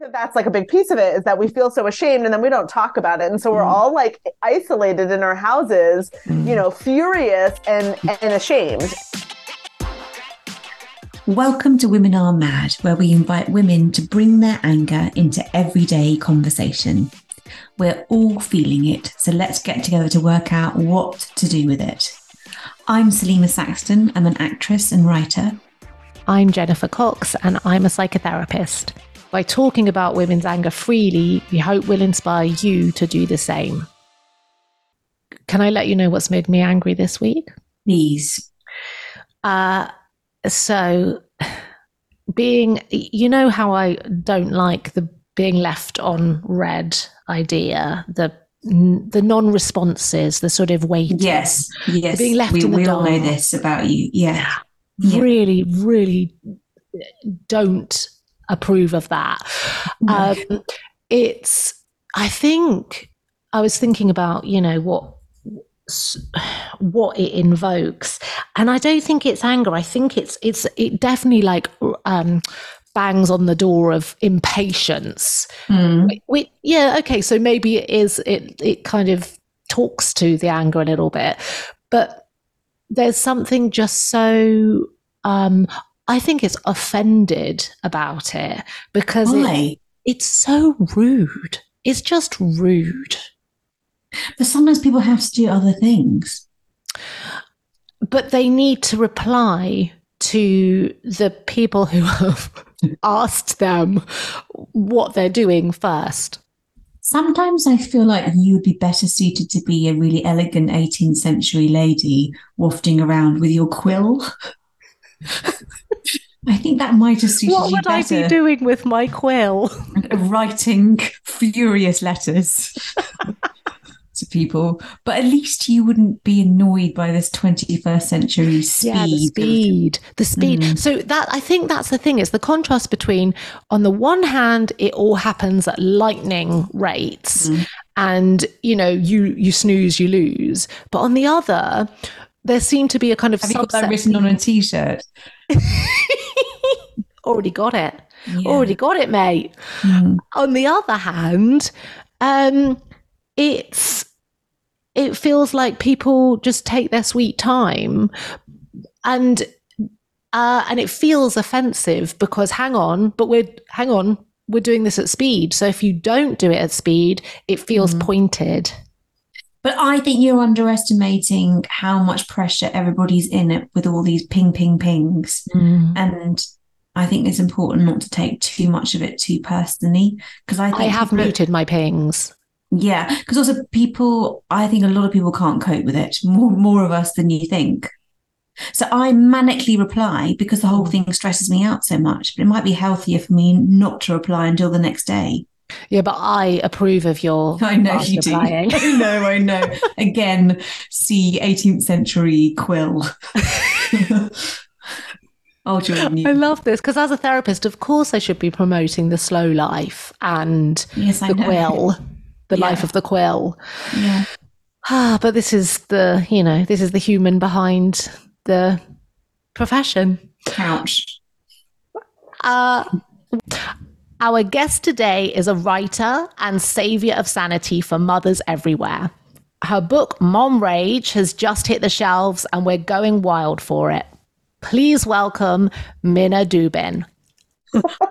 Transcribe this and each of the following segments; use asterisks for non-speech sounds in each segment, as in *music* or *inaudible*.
think that that's like a big piece of it is that we feel so ashamed and then we don't talk about it and so we're Mm. all like isolated in our houses you know furious and and ashamed Welcome to Women Are Mad, where we invite women to bring their anger into everyday conversation. We're all feeling it, so let's get together to work out what to do with it. I'm Selima Saxton. I'm an actress and writer. I'm Jennifer Cox, and I'm a psychotherapist. By talking about women's anger freely, we hope will inspire you to do the same. Can I let you know what's made me angry this week? Please. Uh, so, being, you know, how I don't like the being left on red idea, the the non-responses, the sort of waiting. Yes, yes. Being left we in the we all know this about you. Yeah. Yeah. really, really don't approve of that. Um, it's, I think, I was thinking about, you know, what what it invokes and i don't think it's anger i think it's it's it definitely like um bangs on the door of impatience Mm. we, yeah okay so maybe it is it it kind of talks to the anger a little bit but there's something just so um i think it's offended about it because it, it's so rude it's just rude But sometimes people have to do other things. but they need to reply to the people who have *laughs* asked them what they're doing first Sometimes I feel like you would be better suited to be a really elegant 18th century lady wafting around with your quill. *laughs* I think that might have suited what would i be doing with my quill *laughs* Writing furious letters *laughs* to people, but at least you wouldn't be annoyed by this 21st century speed. Yeah, the speed, the speed. Mm. So that I think that's the thing is the contrast between, on the one hand, it all happens at lightning rates, Mm. and you know you you snooze, you lose. But on the other, there seemed to be a kind of Have you got that written on a t-shirt? *laughs* already got it, Yeah. already got it, mate. Mm. on the other hand, um, it's it feels like people just take their sweet time, and uh, and it feels offensive because hang on, but we're hang on, we're doing this at speed. So if you don't do it at speed, it feels Mhm. pointed. But I think you're underestimating how much pressure everybody's in it with all these ping, ping, pings. And I think it's important not to take too much of it too personally. Because I I have people- muted my pings. Yeah, because also people, I think a lot of people can't cope with it. More, more of us than you think. So I manically reply because the whole Mm. thing stresses me out so much. But it might be healthier for me not to reply until the next day. Yeah, but I approve of your. *laughs* I know you do. *laughs* I know, I know. Again, see 18th century quill. *laughs* oh, Jordan, I you. love this because as a therapist, of course, I should be promoting the slow life and Yes, the quill, the Yeah. life of the quill. Yeah. Ah, but this is the, you know, this is the human behind the profession. Couch. Uh, our guest today is a writer and savior of sanity for mothers everywhere. Her book, Mom Rage, has just hit the shelves and we're going wild for it. Please welcome Minna Dubin.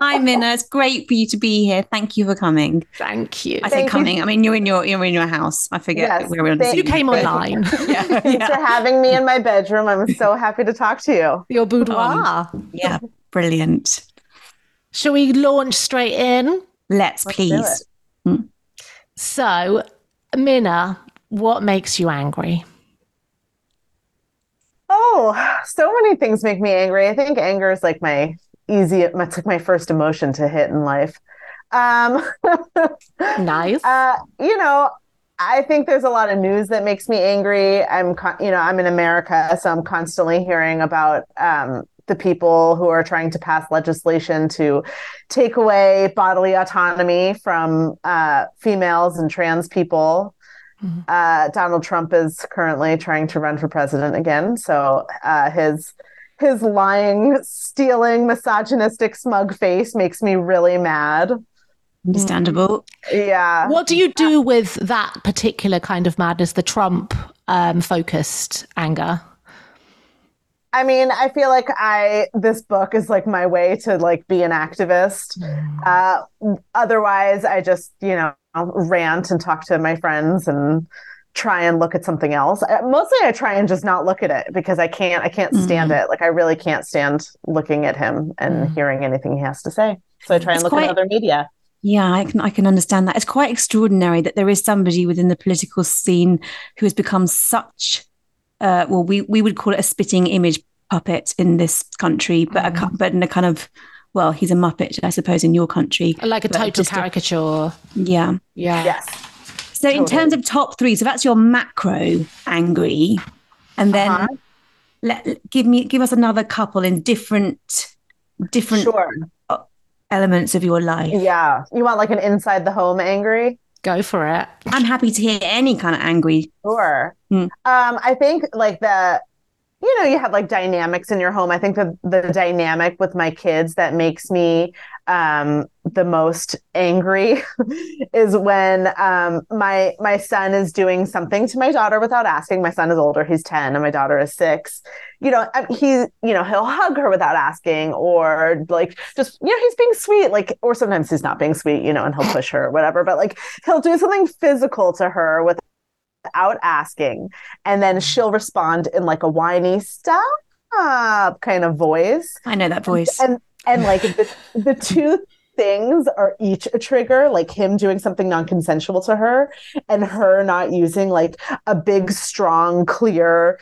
Hi, Minna. It's great for you to be here. Thank you for coming. Thank you. I say Thank you. coming. I mean, you're in your you're in your house. I forget Yes, that we were on Zoom. *laughs* You came online. Yeah, thanks yeah, for having me in my bedroom i'm so happy to talk to you Your boudoir. Um, yeah. Brilliant. Shall we launch straight in? Let's, Let's do please. So, Minna, what makes you angry? Oh, so many things make me angry. I think anger is like my easy, it's like my first emotion to hit in life. Um, *laughs* Nice. uh, you know, I think there's a lot of news that makes me angry. I'm, con- you know, I'm in America, so I'm constantly hearing about um, the people who are trying to pass legislation to take away bodily autonomy from uh, females and trans people. Mhm. Uh, Donald Trump is currently trying to run for president again, so uh, his his lying, stealing, misogynistic, smug face makes me really mad. Understandable. Yeah. What do you do with that particular kind of madness, the Trump um, focused anger? I mean, I feel like I this book is like my way to like be an activist. Uh, otherwise, I just you know rant and talk to my friends and try and look at something else. Uh, Mostly, I try and just not look at it because I can't. I can't stand it. Like I really can't stand looking at him and hearing anything he has to say. So I try and It's look quite- at other media. Yeah, I can I can understand that. It's quite extraordinary that there is somebody within the political scene who has become such uh, well, we we would call it a spitting image puppet in this country, but a, but in a kind of well, he's a muppet, I suppose, in your country. Like a But total just a- caricature. Yeah. Yeah. Yes. So in terms of top three, so that's your macro angry, and then Uh-huh. let give me give us another couple in different different Sure. elements of your life. Yeah. You want like an inside the home angry? Go for it. I'm happy to hear any kind of angry. Sure. Hmm. Um, I think like the, you know, you have like dynamics in your home. I think the the dynamic with my kids that makes me um the most angry *laughs* is when um my my son is doing something to my daughter without asking. My son is older; he's ten, and my daughter is six. You know, he you know he'll hug her without asking, or like just you know he's being sweet, like or sometimes he's not being sweet, you know, and he'll push her or whatever. But like he'll do something physical to her with without asking. And then mm. she'll respond in like a whiny stop kind of voice. I know that voice. and and like the, the two things are each a trigger like him doing something non-consensual to her and her not using like a big strong clear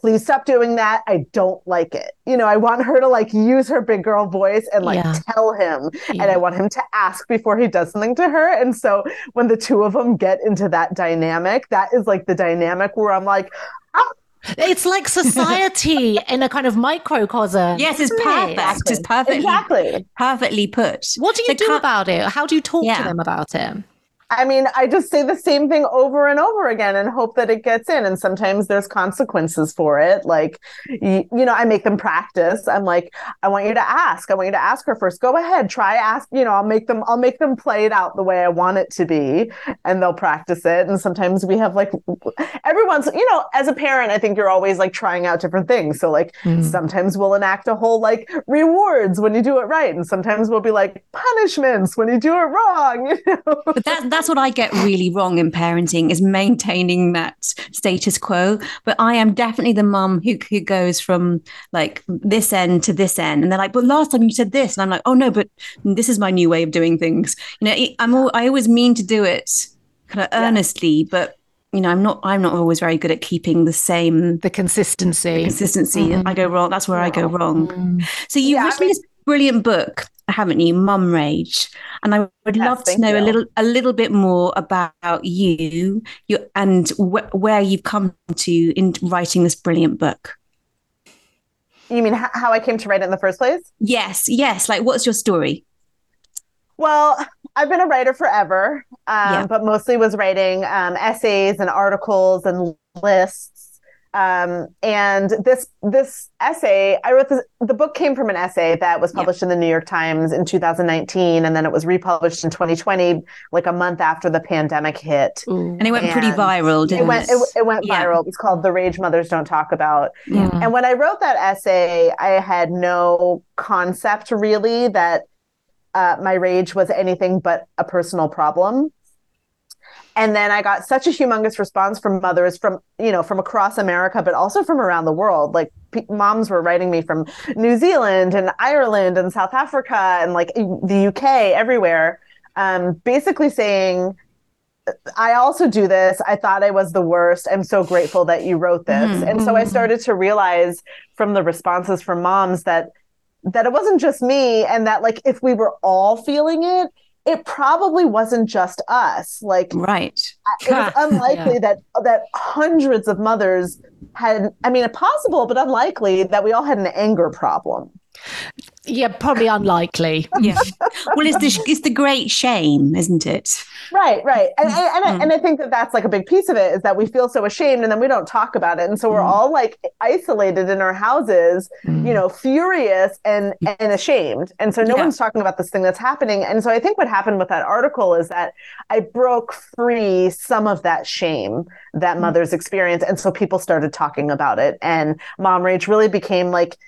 please stop doing that i don't like it you know i want her to like use her big girl voice and like Yeah. tell him Yeah. and I want him to ask before he does something to her. And so when the two of them get into that dynamic, that is like the dynamic where I'm like, ah! It's like society *laughs* in a kind of microcosm. yes, it's isn't perfect. It's perfectly exactly. perfectly put. What do you So do can't- about it? How do you talk Yeah. to them about it? I mean, I just say the same thing over and over again and hope that it gets in. And sometimes there's consequences for it. Like, you, you know, I make them practice. I'm like, I want you to ask. I want you to ask her first. Go ahead, try ask. You know, I'll make them. I'll make them play it out the way I want it to be, and they'll practice it. And sometimes we have like, everyone's. You know, as a parent, I think you're always like trying out different things. So like, mm. sometimes we'll enact a whole like rewards when you do it right, and sometimes we'll be like punishments when you do it wrong. *laughs* You know. But that, that's what I get really wrong in parenting is maintaining that status quo. But I am definitely the mum who, who goes from like this end to this end. And they're like, but last time you said this. And I'm like, oh no, but this is my new way of doing things. You know, I'm all, I always mean to do it kind of earnestly, but you know, I'm not, I'm not always very good at keeping the same The consistency. consistency. I mm-hmm. go wrong. That's where I go wrong. Mm. So you've Yeah, I mean- this brilliant book, haven't you, Mum Rage? And I would Yes, love to know a little a little bit more about you, you and wh- where you've come to in writing this brilliant book. You mean h- how I came to write it in the first place? Yes, yes. Like, what's your story? Well, I've been a writer forever, um, Yeah. but mostly was writing um, essays and articles and lists. Um, and this this essay, I wrote this. The book came from an essay that was Yeah. published in the New York Times in 2019, and then it was republished in 2020, like a month after the pandemic hit. Ooh. And it went pretty viral, It didn't went it, it went Yeah. viral. It's called "The Rage Mothers Don't Talk About." Yeah. And when I wrote that essay, I had no concept really that uh, my rage was anything but a personal problem. And then I got such a humongous response from mothers from, you know, from across America, but also from around the world. Like pe- moms were writing me from New Zealand and Ireland and South Africa and like the UK, everywhere, um, basically saying, I also do this. I thought I was the worst. I'm so grateful that you wrote this. Mhm. And so I started to realize from the responses from moms that that it wasn't just me and that like if we were all feeling it, it probably wasn't just us. Like Right. it was *laughs* unlikely that that hundreds of mothers had I mean possible but unlikely that we all had an anger problem. Yeah, probably unlikely. *laughs* yeah. Well, it's the it's the great shame, isn't it? Right, right. And, and, and, I, Mm. and I think that that's like a big piece of it is that we feel so ashamed and then we don't talk about it. And so we're Mm. all like isolated in our houses, you know, furious and, and ashamed. And so no Yeah. one's talking about this thing that's happening. And so I think what happened with that article is that I broke free some of that shame that Mm. mothers experience. And so people started talking about it. And mom rage really became like,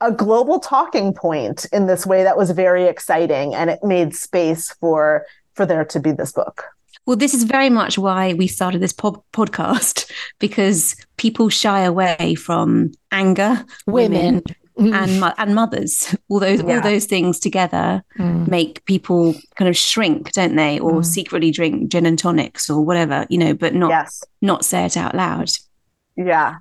a global talking point in this way that was very exciting and it made space for for there to be this book Well, this is very much why we started this pod- podcast *laughs* because people shy away from anger, Women. and mo- and mothers. All those Yeah. all those things together Mm. make people kind of shrink, don't they? Or Mm. secretly drink gin and tonics or whatever, you know, but not yes not say it out loud. yeah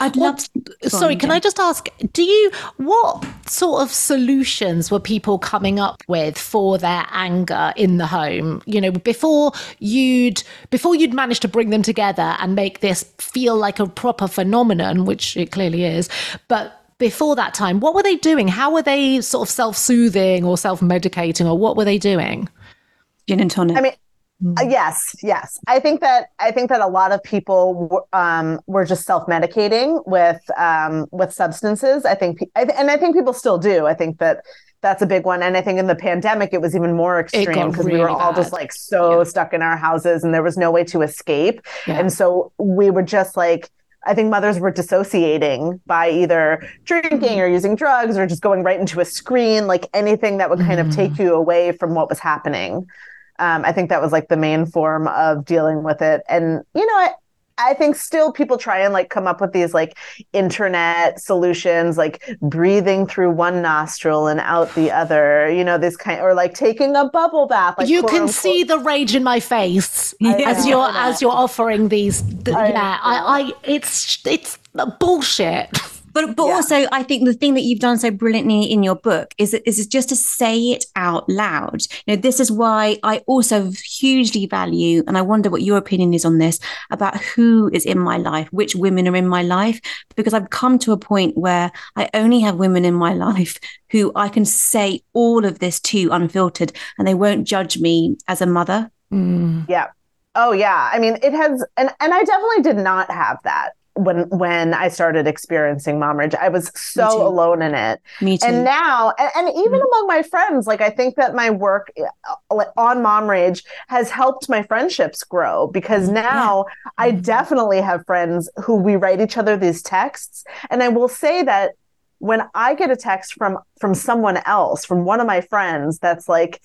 I'd Well, love. To, Sorry, on, can Jen. I just ask, do you, what sort of solutions were people coming up with for their anger in the home? You know, before you'd, before you'd managed to bring them together and make this feel like a proper phenomenon, which it clearly is, but before that time, what were they doing? How were they sort of self-soothing or self-medicating or what were they doing? gin and tonic? I mean, Uh, yes, yes. I think that I think that a lot of people um, were just self-medicating with um, with substances. I think, I th- and I think people still do. I think that that's a big one. And I think in the pandemic, it was even more extreme because we were really all just like so stuck in our houses, and there was no way to escape. Yeah. And so we were just like. I think mothers were dissociating by either drinking or using drugs or just going right into a screen, like anything that would kind of take you away from what was happening. Um, I think that was like the main form of dealing with it. And, you know, I, I think still people try and like come up with these like internet solutions, like breathing through one nostril and out the other, you know, this kind, or like taking a bubble bath. Like you can unquote. see the rage in my face I *laughs* as know. you're as you're offering these. th- I yeah, I, I, it's it's bullshit. *laughs* But but Yeah. also, I think the thing that you've done so brilliantly in your book is is just to say it out loud. You know, this is why I also hugely value, and I wonder what your opinion is on this about who is in my life, which women are in my life, because I've come to a point where I only have women in my *laughs* life who I can say all of this to unfiltered, and they won't judge me as a mother. Mm. Yeah. Oh yeah. I mean, it has and and I definitely did not have that when when I started experiencing mom rage. I was so alone in it. Me too. And now and, and even Mm. among my friends, like I think that my work uh, on mom rage has helped my friendships grow because now I definitely have friends who we write each other these texts and I will say that when I get a text from from someone else, from one of my friends that's like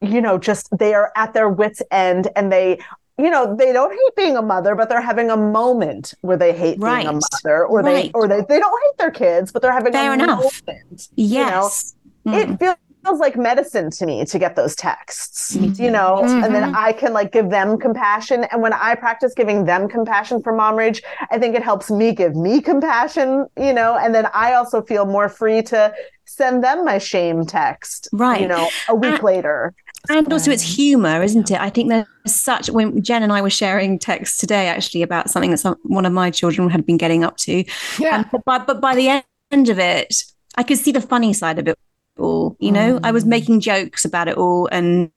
you know, just they are at their wits' end and they, you know, they don't hate being a mother, but they're having a moment where they hate being a mother, or they, or they, they don't hate their kids, but they're having Fair a enough. moment. yes. Mm. It feels like medicine to me to get those texts, Me you know, and then Mhm. I can like give them compassion. And when I practice giving them compassion for mom rage, I think it helps me give me compassion, you know, and then I also feel more free to send them my shame text, Right. you know, a week later. And also it's humor isn't it? I think there's such when jen and i were sharing texts today actually about something that some, one of my children had been getting up to. Yeah. and but by, but by the end of it i could see the funny side of it all you know? I was Mm. making jokes about it all and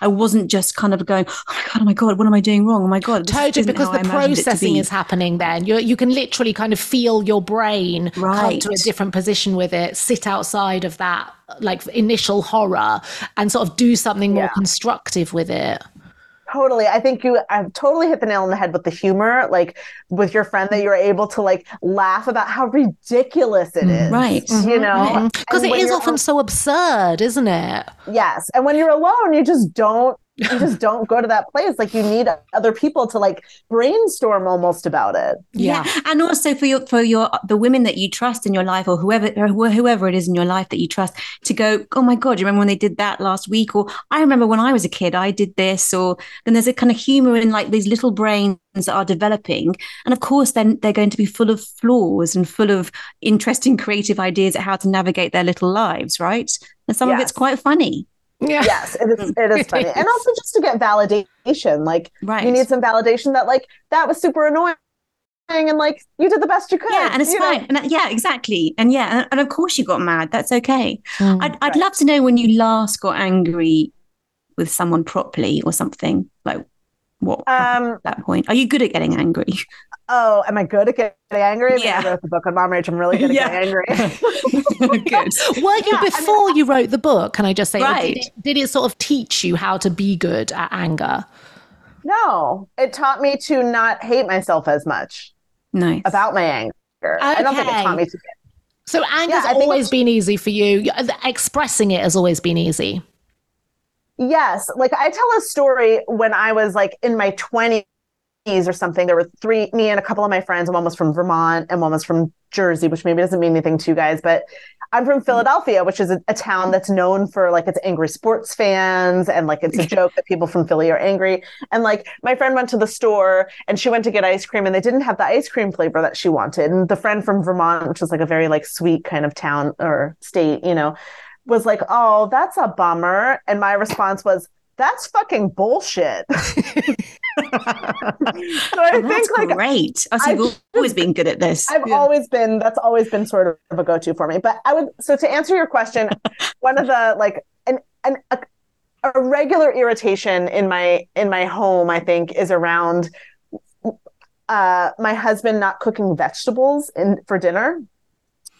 I wasn't just kind of going, oh my god, oh my god, what am I doing wrong? Oh my god, Totally, because the I imagined it to processing be." is happening then. You you can literally kind of feel your brain come to a different position with it, sit outside of that like initial horror and sort of do something more constructive with it. Totally. I think you I've totally hit the nail on the head with the humor, like with your friend that you're able to like laugh about how ridiculous it mm-hmm. is. Right. You mm-hmm. know? Because And it when is you're often al- so absurd, isn't it? yes. And when you're alone, you just don't you just don't go to that place. Like you need other people to like brainstorm almost about it. yeah. and also for your for your the women that you trust in your life or whoever or whoever it is in your life that you trust to go oh my god you remember when they did that last week? Or i remember when i was a kid i did this. Or then there's a kind of humor in like these little brains that are developing. And of course then they're going to be full of flaws and full of interesting creative ideas at how to navigate their little lives right? And some of it's quite funny Yeah. Yes, it is it is funny. And also just to get validation. Like right you need some validation that like that was super annoying and like you did the best you could. Yeah, and it's you know? fine. And uh, yeah, exactly. And yeah, and, and of course you got mad. That's okay. Mm. I'd, I'd love to know when you last got angry with someone properly or something. Like what Um, at that point? Are you good at getting angry? oh, am I good at getting angry? I mean, Yeah. I wrote the book on mom rage. I'm really good at Yeah. getting angry. *laughs* good. Were you Yeah, I mean- before you wrote the book? Can I just say, Right. did, it, did it sort of teach you how to be good at anger? no, it taught me to not hate myself as much Nice. about my anger. I don't think it taught me to. Get... So anger's I think always been easy for you. Expressing it has always been easy. Yes, like I tell a story when I was like in my 20s or something. There were three, me and a couple of my friends, and one was from Vermont and one was from Jersey, which maybe doesn't mean anything to you guys, but I'm from mm-hmm. Philadelphia, which is a, a town that's known for like its angry sports fans and like it's a *laughs* joke that people from Philly are angry. And like my friend went to the store and she went to get ice cream and they didn't have the ice cream flavor that she wanted. And the friend from Vermont, which was like a very like sweet kind of town or state, you know, was like, "Oh, that's a bummer." And my response was, "That's fucking bullshit." *laughs* so I Oh, think that's like great. Oh, so I've always been good at this. I've always been that's always been sort of a go-to for me. But I would so to answer your question, *laughs* one of the like an an a, a regular irritation in my in my home, I think, is around uh my husband not cooking vegetables in for dinner.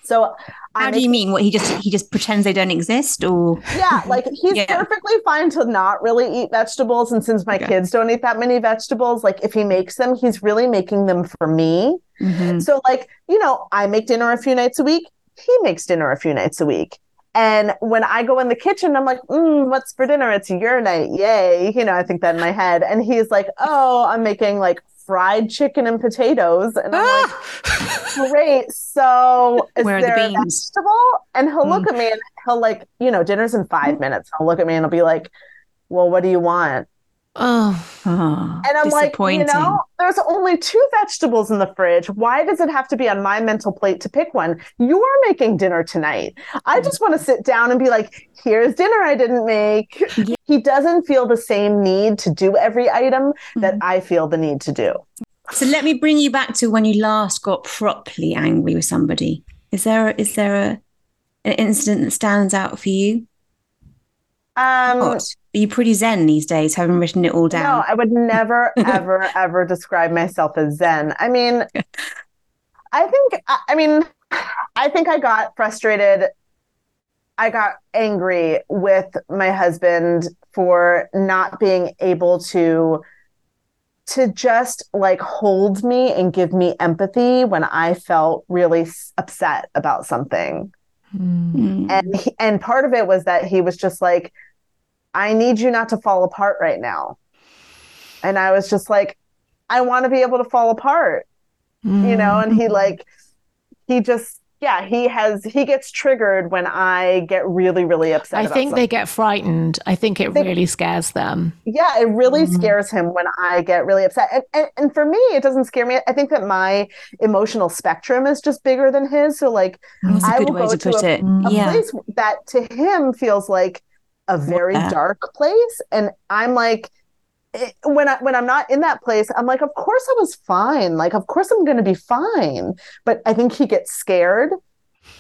So How do you mean? What he just he just pretends they don't exist, or yeah, like he's Yeah. perfectly fine to not really eat vegetables. And since my Okay. kids don't eat that many vegetables, like if he makes them, he's really making them for me. Mhm. So, like, you know, I make dinner a few nights a week. He makes dinner a few nights a week. And when I go in the kitchen, I'm like, mm, what's for dinner? It's your night. Yay. You know, I think that in my head. And he's like, oh, I'm making like fried chicken and potatoes. And I'm like, ah! *laughs* great. So is Where are the a vegetable? And he'll look hmm. at me and he'll like, you know, dinner's in five minutes. He'll look at me and he'll be like, well, what do you want? Oh, Oh, And I'm like, you know, there's only two vegetables in the fridge. Why does it have to be on my mental plate to pick one? You're making dinner tonight. I just want to sit down and be like, here's dinner I didn't make. Yeah. He doesn't feel the same need to do every item that Mhm. I feel the need to do. So let me bring you back to when you last got properly angry with somebody. Is there is there a an incident that stands out for you? Um, What? Are you pretty zen these days, having written it all down? No, down? I would never, *laughs* ever, ever describe myself as Zen. I mean, I think, I I mean, I think I got frustrated. I got angry with my husband for not being able to to just like hold me and give me empathy when I felt really s- upset about something Mm. and he, and part of it was that he was just like i need you not to fall apart right now and i was just like i want to be able to fall apart you know and he like he just yeah he has he gets triggered when i get really really upset I about think they get frightened. I think it They- really scares them. yeah it really Mhm. scares him when i get really upset and, and and for me it doesn't scare me i think that my emotional spectrum is just bigger than his so like That's a I good will go to to put a- it. Mm. a Yeah. place that to him feels like a very dark place and i'm like it, when I when I'm not in that place, I'm like, of course I was fine. Like, of course I'm going to be fine. But I think he gets scared,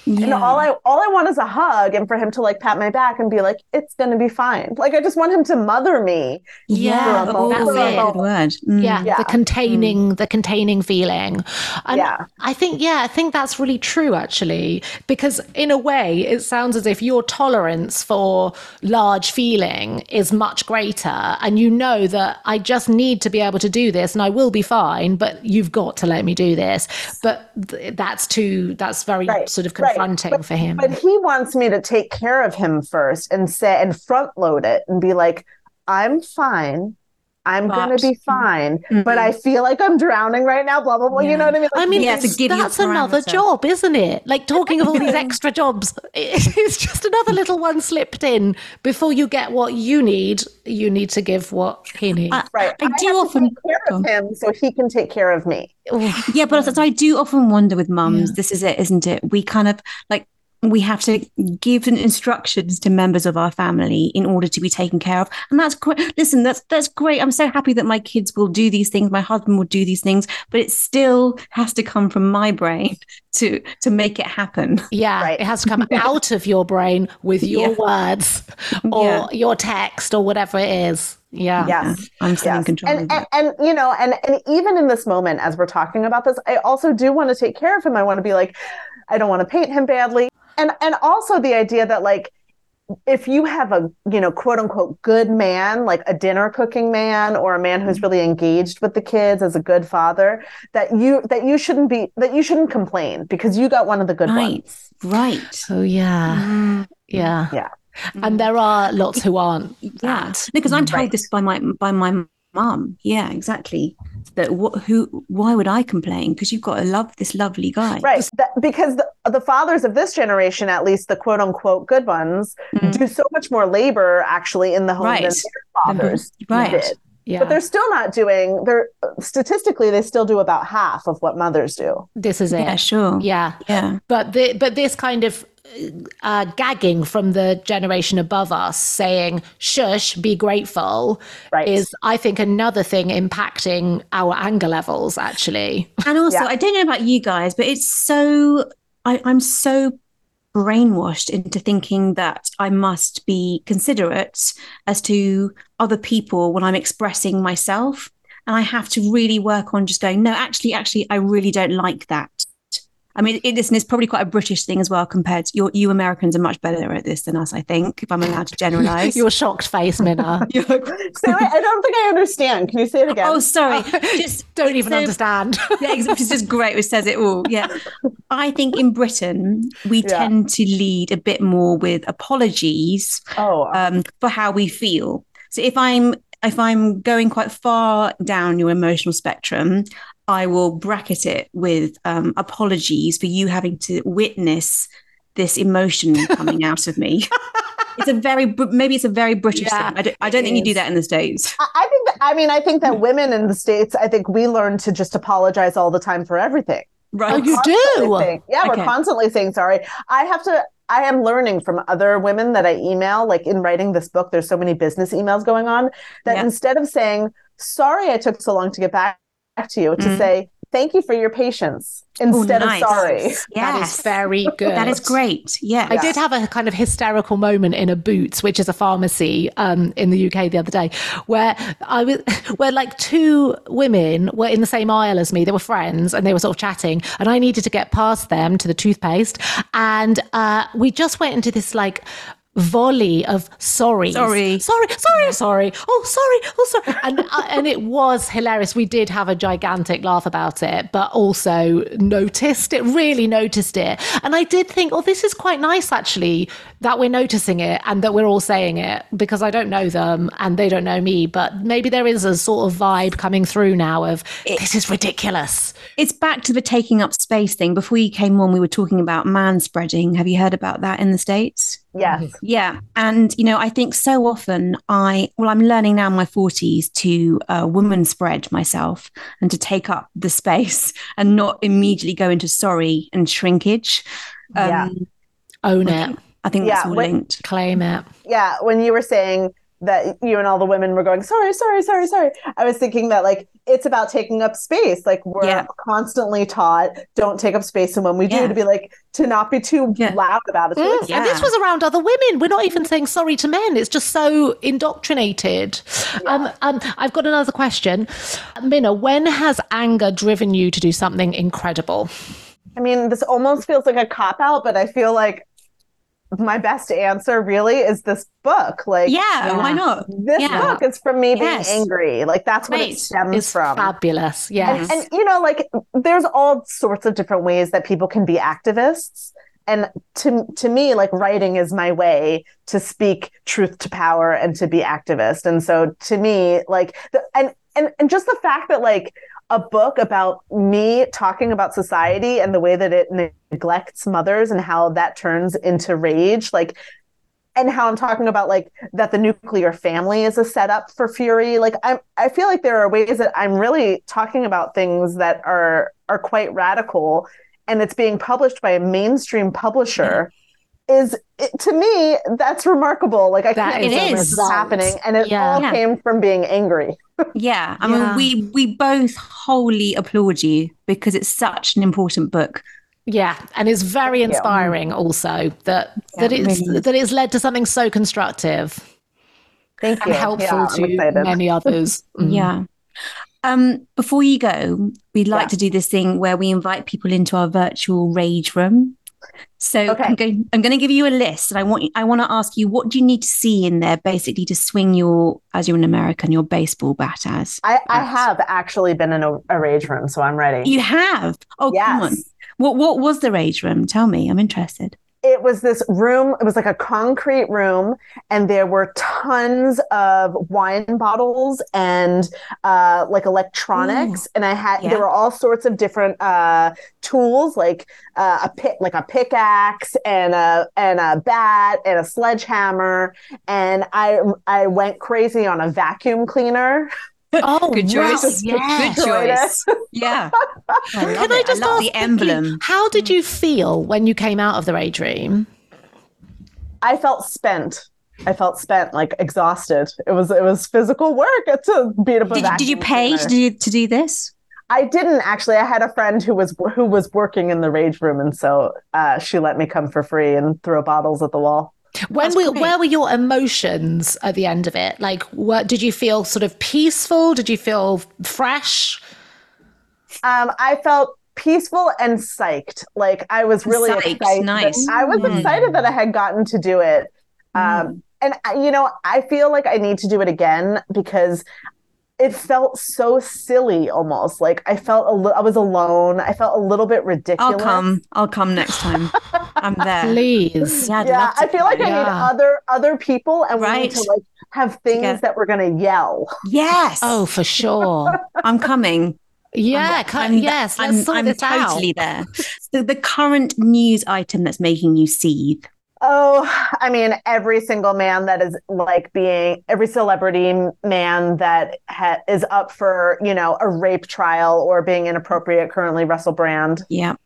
and all I all I want is a hug, and for him to like pat my back and be like, it's going to be fine. Like, I just want him to mother me. yeah, For a oh, moment. that's a good word. Mm. Yeah, Yeah. the containing, the containing feeling. And Yeah. I think, yeah, I think that's really true actually, because in a way, it sounds as if your tolerance for large feeling is much greater, and you know that I just need to be able to do this, and I will be fine. But you've got to let me do this. But th- that's too. That's very Right, sort of right. confronting But- for him. But he wants me to take care of him first and say and front load it and be like, I'm fine. I'm But- gonna be fine, Mhm. but I feel like I'm drowning right now. Blah blah blah. You know what I mean? I mean, Yeah, to give you a that's another job, isn't it? Like talking of all these *laughs* extra jobs, *laughs* it's just another little one slipped in. Before you get what you need, you need to give what he needs. I, right. I do have to often take care of him so he can take care of me. Yeah, but also, I do often wonder with mums, Yeah. this is it, isn't it? We kind of like we have to give instructions to members of our family in order to be taken care of and that's great listen that's that's great i'm so happy that my kids will do these things my husband will do these things but it still has to come from my brain *laughs* to to make it happen yeah right. it has to come out of your brain with *laughs* your yeah. words or yeah. your text or whatever it is yeah. Yes. I'm still yes. in control. And, and, and, you know, and, and even in this moment, as we're talking about this, I also do want to take care of him. I want to be like, I don't want to paint him badly. And, and also the idea that like, if you have a, you know, quote unquote good man, like a dinner cooking man or a man who's really engaged with the kids as a good father, that you, that you shouldn't be, that you shouldn't complain because you got one of the good right. ones. Right. Oh yeah. Mm. Yeah. Yeah. Mm. And there are lots who aren't. Yeah, because I'm told right. this by my by my mom Yeah, exactly. That wh- who? Why would I complain? Because you've got to love this lovely guy, right? That, because the, the fathers of this generation, at least the quote unquote good ones, mm. do so much more labor actually in the home right. than their fathers right. did. Yeah. But they're still not doing. They're statistically they still do about half of what mothers do. This is it. Yeah, sure. Yeah, yeah. But the but this kind of uh, gagging from the generation above us saying shush be grateful right. is i think another thing impacting our anger levels actually and also yeah. i don't know about you guys but it's so I, i'm so brainwashed into thinking that i must be considerate as to other people when i'm expressing myself and i have to really work on just going no actually actually i really don't like that I mean, it, listen, it's probably quite a British thing as well. Compared to you, you Americans are much better at this than us. I think, if I'm allowed to generalize. *laughs* Your shocked face, Minna. *laughs* so *laughs* I, I, don't think I understand. Can you say it again? Oh, sorry. Just don't even so, understand. yeah, which is just great. It says it all. Yeah, I think in Britain we yeah. tend to lead a bit more with apologies oh. um, for how we feel. So if I'm if I'm going quite far down your emotional spectrum, I will bracket it with um, apologies for you having to witness this emotion *laughs* coming out of me. It's a very maybe it's a very British yeah, thing. I don't, I don't think is. you do that in the states. I think that, I mean I think that women in the states I think we learn to just apologize all the time for everything. Right. Oh, you do. Saying, yeah, okay. we're constantly saying sorry. I have to I am learning from other women that I email, like in writing this book, there's so many business emails going on that yeah. instead of saying, sorry I took so long to get back to you, to mm-hmm. say, thank you for your patience instead Ooh, nice. of sorry. Yes. That is very good. That is great. Yeah. I did have a kind of hysterical moment in a Boots, which is a pharmacy um, in the UK the other day, where I was *laughs* where like two women were in the same aisle as me. They were friends and they were sort of chatting, and I needed to get past them to the toothpaste. And uh, we just went into this like volley of sorry, sorry, sorry, sorry, sorry, oh sorry, oh sorry, and uh, and it was hilarious. We did have a gigantic laugh about it, but also noticed it. Really noticed it, and I did think, oh, this is quite nice actually that we're noticing it and that we're all saying it because I don't know them and they don't know me, but maybe there is a sort of vibe coming through now of it, this is ridiculous. It's back to the taking up space thing. Before you came on, we were talking about man spreading. Have you heard about that in the states? Yes. Yeah. And, you know, I think so often I, well, I'm learning now in my 40s to uh, woman spread myself and to take up the space *laughs* and not immediately go into sorry and shrinkage. Um, yeah. Own it. I think yeah, that's all when, linked. Claim it. Yeah. When you were saying, that you and all the women were going sorry sorry sorry sorry. I was thinking that like it's about taking up space. Like we're yeah. constantly taught don't take up space. And when we yeah. do to be like to not be too yeah. loud about it mm, and this was around other women. We're not even saying sorry to men. It's just so indoctrinated. Um, um, i've got another question. Minna when has anger driven you to do something incredible? I mean, this almost feels like a cop out, but I feel like my best answer really is this book. Like, yeah, yeah. why not? This yeah. book is from me yes. being angry. Like, that's what it stems it's from. Fabulous. Yes. And, and, you know, like, there's all sorts of different ways that people can be activists. And to, to me, like, writing is my way to speak truth to power and to be activist. And so to me, like, the, and, and, and just the fact that, like, a book about me talking about society and the way that it neglects mothers and how that turns into rage like and how I'm talking about like that the nuclear family is a setup for fury. Like I I feel like there are ways that I'm really talking about things that are are quite radical and it's being published by a mainstream publisher is it, to me that's remarkable. Like I That can't is believe this is. is happening, and it Yeah. all Yeah. came from being angry. Yeah, I Yeah. mean, we we both wholly applaud you because it's such an important book. Yeah, and it's very inspiring also that Yeah, that it it's really that it's led to something so constructive Thank you. helpful Yeah, to many others. *laughs* Mm. Yeah. Um, before you go, we'd like to do this thing where we invite people into our virtual rage room. So Okay. I'm going I'm going to give you a list and I want I want to ask you what do you need to see in there basically to swing your as you're an American your baseball bat as. I, I have actually been in a, a rage room, so I'm ready. You have. Oh come on. What what was the rage room? Tell me. I'm interested. It was this room it was like a concrete room and there were tons of wine bottles and uh like electronics. And i had yeah. there were all sorts of different uh tools like uh, a pick like a pickaxe and a and a bat and a sledgehammer. And i i went crazy on a vacuum cleaner *laughs* Oh, Good wow, choice. yeah. Good choice. *laughs* Yeah. I love Can I just love ask the quickly, emblem? How did you feel when you came out of the rage room? i felt spent I felt spent, like exhausted. It was it was physical work to beat up a Did, you- did you pay to do, to do this? I didn't actually. I had a friend who was who was working in the rage room, and so uh, she let me come for free and throw bottles at the wall. When That's were, great. where were your emotions at the end of it? Like, what did you feel sort of peaceful? Did you feel fresh? Um, I felt peaceful and psyched. Like I was really Psyched, excited. nice. I was Mm. excited that I had gotten to do it. Um, and uh, you know, I feel like I need to do it again because it felt so silly almost like i felt a li- i was alone i felt a little bit ridiculous I'll come. I'll come next time. I'm *laughs* there. Please. Yeah, I'd yeah love to i feel like i need other other people and we Right. need to like have things Together. that we're gonna yell Yes. Oh, for sure. I'm coming. Yeah. I'm- co- I'm, yes. Let's I'm, sort I'm this totally out. there. So the current news item that's making you seethe. Oh, I mean, every single man that is like being every celebrity man that ha- is up for, you know, a rape trial or being inappropriate currently, Russell Brand, Yeah.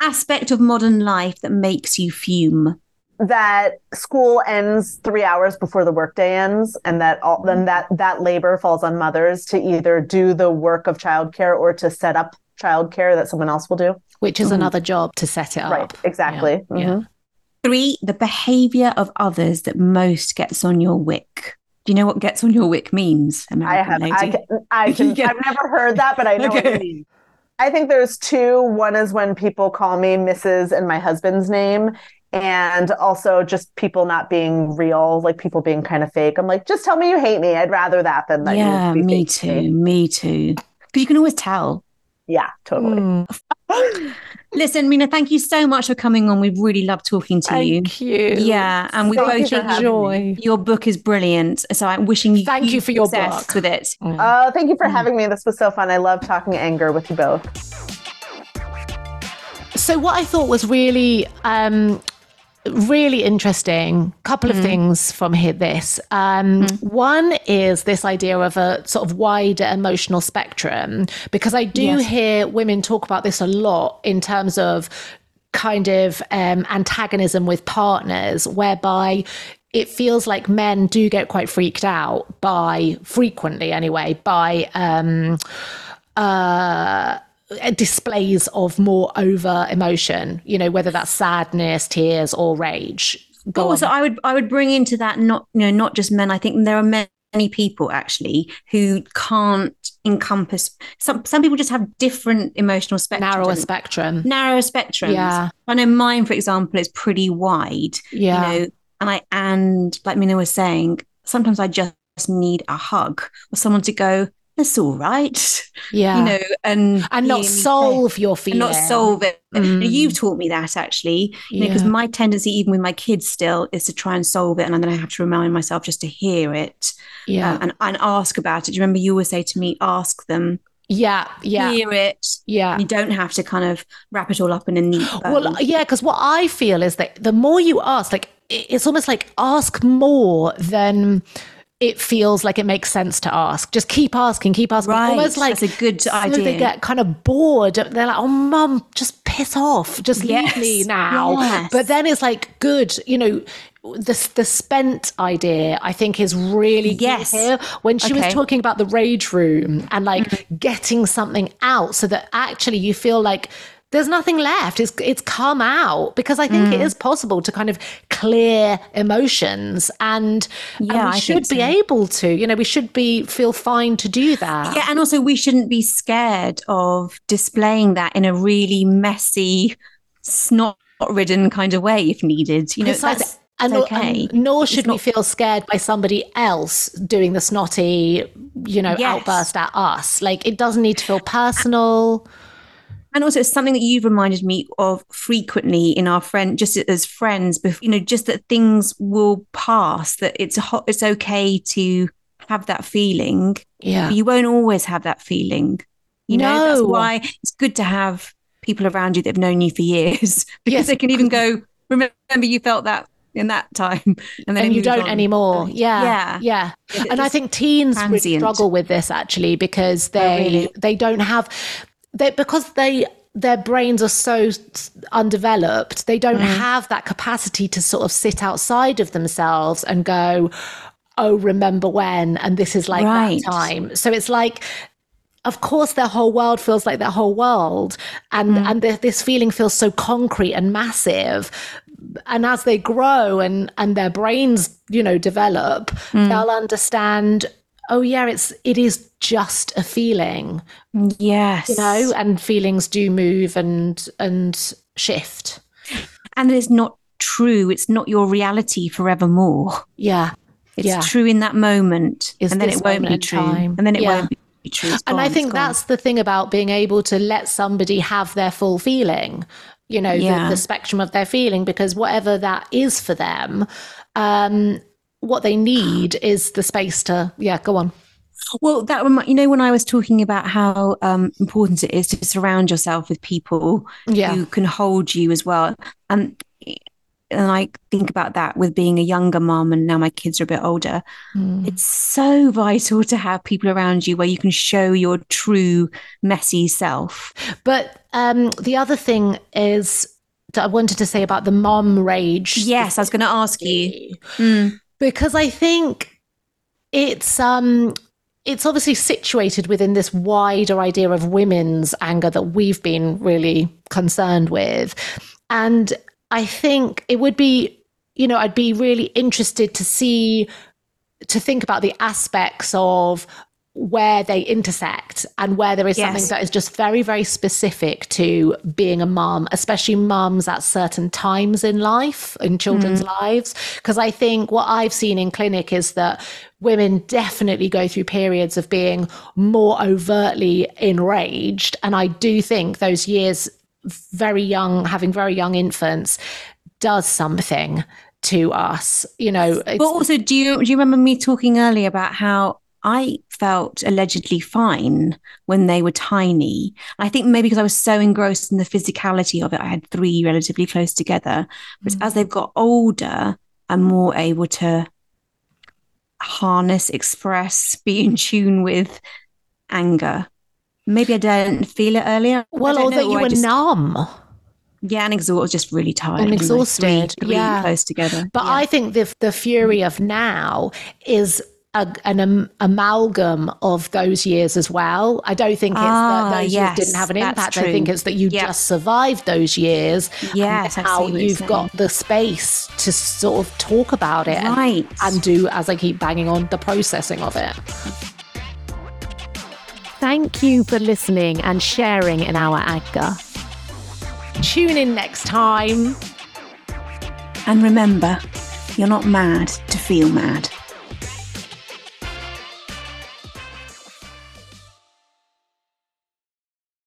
Aspect of modern life that makes you fume. that school ends three hours before the workday ends, and that all then mm. that that labor falls on mothers to either do the work of childcare or to set up childcare that someone else will do. Which is Ooh. another job to set it up. Right, exactly. Yeah, yeah. Mm-hmm. Three, the behavior of others that most gets on your wick. Do you know what gets on your wick means, I have. lady? I can. I *laughs* can Yeah. I've never heard that, but I know what Okay. you mean. I think there's two. One is when people call me Mrs. and my husband's name, and also just people not being real, like people being kind of fake. I'm like, just tell me you hate me. I'd rather that than that. you yeah, be me fake to too. Me too. Because you can always tell. Yeah, totally. Mm, Listen, Minna, thank you so much for coming on. We've really loved talking to you. thank you. Yeah, and we Thank both you for think having Joy. your book is brilliant. So I'm wishing you Thank you for your success book. with it. Oh, thank you for Mm. having me. This was so fun. I love talking anger with you both. So what I thought was really um really interesting couple of things from here this. Um one is this idea of a sort of wider emotional spectrum because i do Yes. hear women talk about this a lot in terms of kind of um antagonism with partners whereby it feels like men do get quite freaked out by frequently anyway by um uh Uh, displays of more over emotion you know whether that's sadness tears or rage go also, on. I would I would bring into that not you know not just men. I think there are many people actually who can't encompass. Some some people just have different emotional spectrum. narrower spectrum narrower spectrums. Yeah. I know mine, for example, is pretty wide. yeah You know, and I and like Minna was saying, sometimes I just need a hug or someone to go, "That's all right," *laughs* yeah you know, and and not hear me say- solve your feeling not solve it. Mm. You've taught me that actually, you know, because Yeah. my tendency, even with my kids, still is to try and solve it, and then I have to remind myself just to hear it yeah uh, and and ask about it. Do you remember you always say to me, "Ask them, yeah yeah hear it." yeah You don't have to kind of wrap it all up in a neat *gasps* bow. Well, yeah, because what I feel is that the more you ask, like it's almost like ask more than it feels like it makes sense to ask. Just keep asking, keep asking. Right. Almost like That's a good idea. They get kind of bored. They're like, "Oh, mum, just piss off. Just Yes. leave me now." Yes. But then it's like, good, you know. The, the spent idea I think is really Yes. here when she was talking about the rage room and like Mm-hmm. getting something out so that actually you feel like there's nothing left it's it's come out because i think it Mm. is possible to kind of clear emotions and, and Yeah, we I should think be so. able to you know we should be feel fine to do that Yeah, and also we shouldn't be scared of displaying that in a really messy, snot-ridden kind of way if needed. You know, Precisely. that's and, okay. and nor should we feel scared by somebody else doing the snotty, you know, Yes. outburst at us. Like it doesn't need to feel personal. And also, it's something that you've reminded me of frequently in our friend, just as friends. You know, just that things will pass. That it's ho- it's okay to have that feeling. Yeah. You won't always have that feeling. You know, that's why it's good to have people around you that have known you for years *laughs* because Yes. they can even go. Remember, you felt that in that time, and then and you don't on. anymore. Yeah, Yeah. yeah. Yeah, And I think teens really. Oh, struggle with this actually because oh, they really? they don't have they because they their brains are so undeveloped. They don't Mm. have that capacity to sort of sit outside of themselves and go, "Oh, remember when?" And this is like Right. that time. So it's like. Of course, their whole world feels like their whole world, and Mm. and the, this feeling feels so concrete and massive and as they grow and and their brains you know develop Mm. they'll understand oh yeah it's it is just a feeling Yes, you know and feelings do move and and shift and it's not true. It's not your reality forevermore. yeah It's Yeah. true in that moment, Is and then it won't be true, time. and then it Yeah. won't be true. It's and i think that's the thing about being able to let somebody have their full feeling you know Yeah. the, the spectrum of their feeling because whatever that is for them um what they need is the space to yeah go on Well, that you know when I was talking about how um, important it is to surround yourself with people yeah who can hold you as well, and and I think about that with being a younger mom and now my kids are a bit older. Mm. It's so vital to have people around you where you can show your true messy self. But um, the other thing is that I wanted to say about the mom rage. Yes, I was going to ask you. Mm. Because I think it's um it's obviously situated within this wider idea of women's anger that we've been really concerned with, and I think it would be you know I'd be really interested to see to think about the aspects of where they intersect and where there is something that is just very very specific to being a mom, especially moms at certain times in life in children's mm. lives. Because i think what i've seen in clinic is that women definitely go through periods of being more overtly enraged. And i do think those years very young having very young infants does something to us. You know But also, do you do you remember me talking earlier about how I felt allegedly fine when they were tiny? I think maybe because I was so engrossed in the physicality of it, I had three relatively close together. But mm. as they've got older, I'm more able to harness, express, *laughs* be in tune with anger. Maybe I didn't feel it earlier. Well know, that you were just- numb Yeah, and exhausted. Just really tired. And you know, exhausted, Three, three yeah. close together. But Yeah. I think the the fury mm. of now is a, an am- amalgam of those years as well. I don't think it's Ah, that those yes, years didn't have an that's impact. I think it's that you Yeah. just survived those years. Yes, I and now you're you've saying. got the space to sort of talk about it and- Right. and do, as I keep banging on, the processing of it. Thank you for listening and sharing in our anger. Tune in next time. And remember, you're not mad to feel mad.